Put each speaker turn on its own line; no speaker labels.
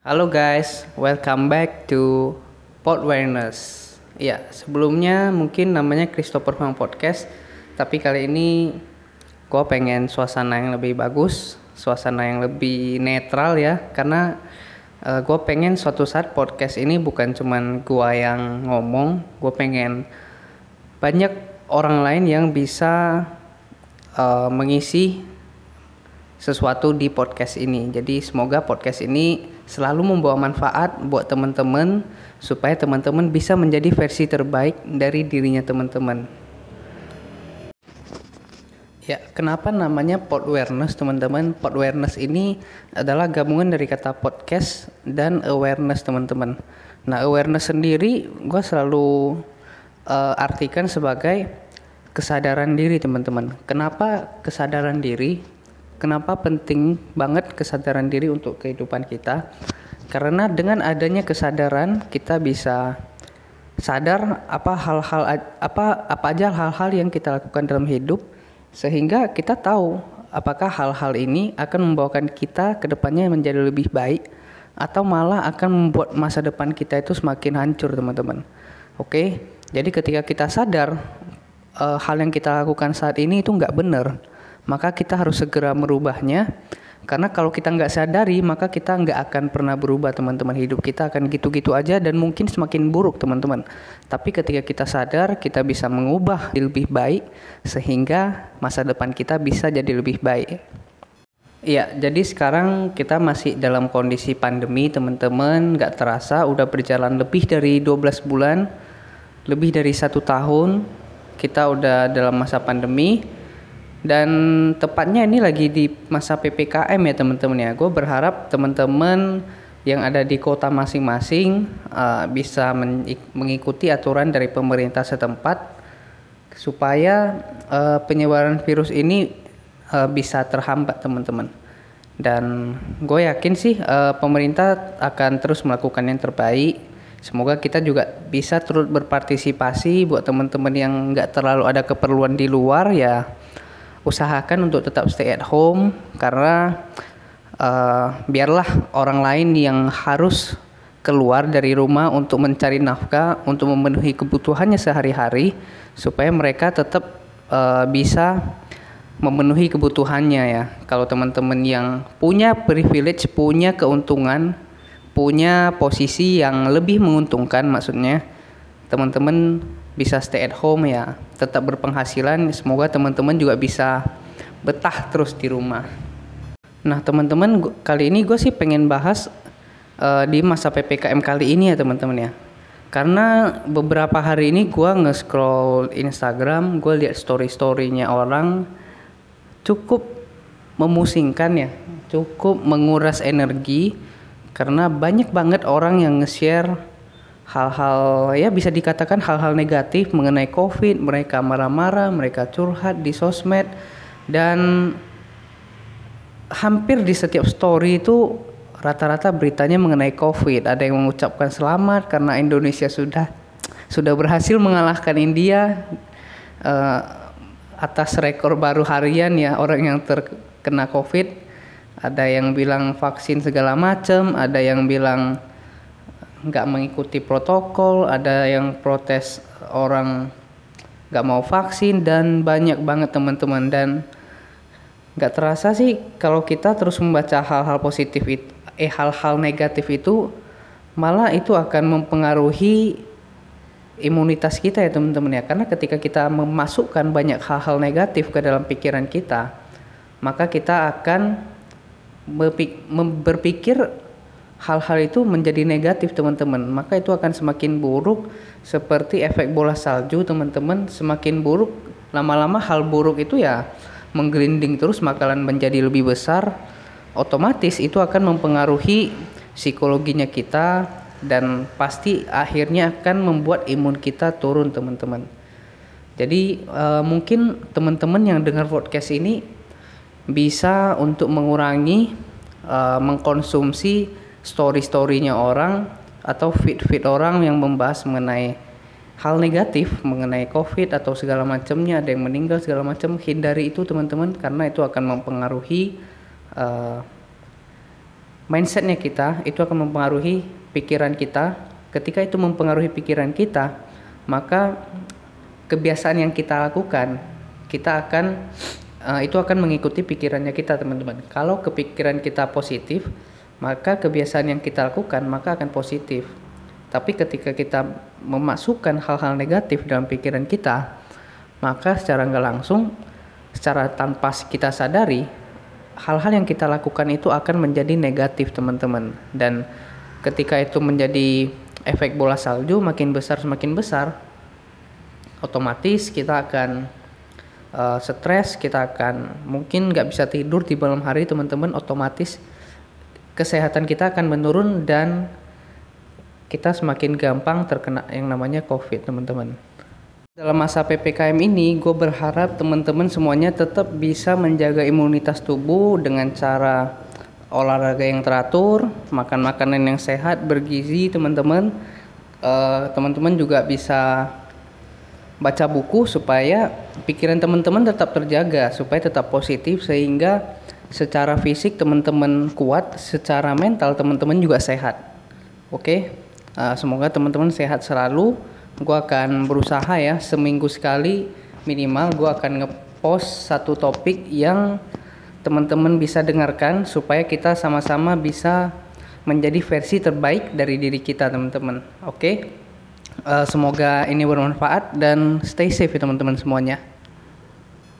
Halo guys, welcome back to Podwareness. Ya, sebelumnya mungkin namanya Christopher Huang Podcast, tapi kali ini gue pengen suasana yang lebih bagus, suasana yang lebih netral ya, karena uh, gue pengen suatu saat podcast ini bukan cuman gue yang ngomong, gue pengen banyak orang lain yang bisa uh, mengisi sesuatu di podcast ini. Jadi semoga podcast ini selalu membawa manfaat buat teman-teman supaya teman-teman bisa menjadi versi terbaik dari dirinya teman-teman. Ya, kenapa namanya pod awareness teman-teman? Pod awareness ini adalah gabungan dari kata podcast dan awareness teman-teman. Nah, awareness sendiri gue selalu uh, artikan sebagai kesadaran diri teman-teman. Kenapa kesadaran diri? Kenapa penting banget kesadaran diri untuk kehidupan kita? Karena dengan adanya kesadaran kita bisa sadar apa hal-hal apa apa aja hal-hal yang kita lakukan dalam hidup sehingga kita tahu apakah hal-hal ini akan membawakan kita ke depannya menjadi lebih baik atau malah akan membuat masa depan kita itu semakin hancur teman-teman. Oke, jadi ketika kita sadar uh, hal yang kita lakukan saat ini itu nggak benar, maka kita harus segera merubahnya. Karena kalau kita nggak sadari maka kita nggak akan pernah berubah teman-teman. Hidup kita akan gitu-gitu aja dan mungkin semakin buruk teman-teman. Tapi ketika kita sadar kita bisa mengubah lebih baik sehingga masa depan kita bisa jadi lebih baik. Iya, jadi sekarang kita masih dalam kondisi pandemi teman-teman, nggak terasa udah berjalan lebih dari 12 bulan, lebih dari satu tahun, kita udah dalam masa pandemi dan tepatnya ini lagi di masa ppkm ya teman-teman ya. Gue berharap teman-teman yang ada di kota masing-masing uh, bisa mengikuti aturan dari pemerintah setempat supaya uh, penyebaran virus ini uh, bisa terhambat teman-teman. Dan gue yakin sih uh, pemerintah akan terus melakukan yang terbaik. Semoga kita juga bisa terus berpartisipasi. Buat teman-teman yang nggak terlalu ada keperluan di luar ya usahakan untuk tetap stay at home karena uh, biarlah orang lain yang harus keluar dari rumah untuk mencari nafkah untuk memenuhi kebutuhannya sehari-hari supaya mereka tetap uh, bisa memenuhi kebutuhannya ya. Kalau teman-teman yang punya privilege, punya keuntungan, punya posisi yang lebih menguntungkan maksudnya, teman-teman bisa stay at home ya tetap berpenghasilan. Semoga teman-teman juga bisa betah terus di rumah. Nah teman-teman kali ini gue sih pengen bahas uh, di masa ppkm kali ini ya teman-teman ya. Karena beberapa hari ini gue nge-scroll Instagram gue lihat story-storynya orang cukup memusingkan ya cukup menguras energi karena banyak banget orang yang nge-share hal-hal ya bisa dikatakan hal-hal negatif mengenai COVID, mereka marah-marah, mereka curhat di sosmed dan hampir di setiap story itu rata-rata beritanya mengenai COVID. Ada yang mengucapkan selamat karena Indonesia sudah sudah berhasil mengalahkan India uh, atas rekor baru harian ya orang yang terkena COVID. Ada yang bilang vaksin segala macam, ada yang bilang nggak mengikuti protokol, ada yang protes orang nggak mau vaksin dan banyak banget teman-teman. Dan nggak terasa sih kalau kita terus membaca hal-hal positif itu, eh hal-hal negatif itu malah itu akan mempengaruhi imunitas kita ya teman-teman ya. Karena ketika kita memasukkan banyak hal-hal negatif ke dalam pikiran kita maka kita akan berpikir hal-hal itu menjadi negatif teman-teman. Maka itu akan semakin buruk seperti efek bola salju teman-teman. Semakin buruk lama-lama hal buruk itu ya menggelinding terus makalan menjadi lebih besar. Otomatis itu akan mempengaruhi psikologinya kita dan pasti akhirnya akan membuat imun kita turun teman-teman. Jadi uh, mungkin teman-teman yang dengar podcast ini bisa untuk mengurangi uh, mengkonsumsi story-storynya orang atau feed-feed orang yang membahas mengenai hal negatif mengenai covid atau segala macamnya ada yang meninggal segala macam hindari itu teman-teman karena itu akan mempengaruhi uh, mindsetnya kita itu akan mempengaruhi pikiran kita. Ketika itu mempengaruhi pikiran kita, maka kebiasaan yang kita lakukan kita akan uh, itu akan mengikuti pikirannya kita teman-teman. Kalau kepikiran kita positif, maka kebiasaan yang kita lakukan maka akan positif. Tapi ketika kita memasukkan hal-hal negatif dalam pikiran kita, maka secara nggak langsung, secara tanpa kita sadari, hal-hal yang kita lakukan itu akan menjadi negatif teman-teman. Dan ketika itu menjadi efek bola salju makin besar semakin besar, otomatis kita akan uh, stres, kita akan mungkin nggak bisa tidur di malam hari teman-teman, otomatis kesehatan kita akan menurun dan kita semakin gampang terkena yang namanya COVID, teman-teman. Dalam masa PPKM ini, gue berharap teman-teman semuanya tetap bisa menjaga imunitas tubuh dengan cara olahraga yang teratur, makan makanan yang sehat, bergizi, teman-teman. Uh, teman-teman juga bisa baca buku supaya pikiran teman-teman tetap terjaga, supaya tetap positif sehingga secara fisik teman-teman kuat, secara mental teman-teman juga sehat. Oke. Okay? Uh, semoga teman-teman sehat selalu. Gue akan berusaha ya seminggu sekali minimal gue akan ngepost satu topik yang teman-teman bisa dengarkan supaya kita sama-sama bisa menjadi versi terbaik dari diri kita teman-teman. Oke. Okay? Uh, semoga ini bermanfaat dan stay safe ya teman-teman semuanya.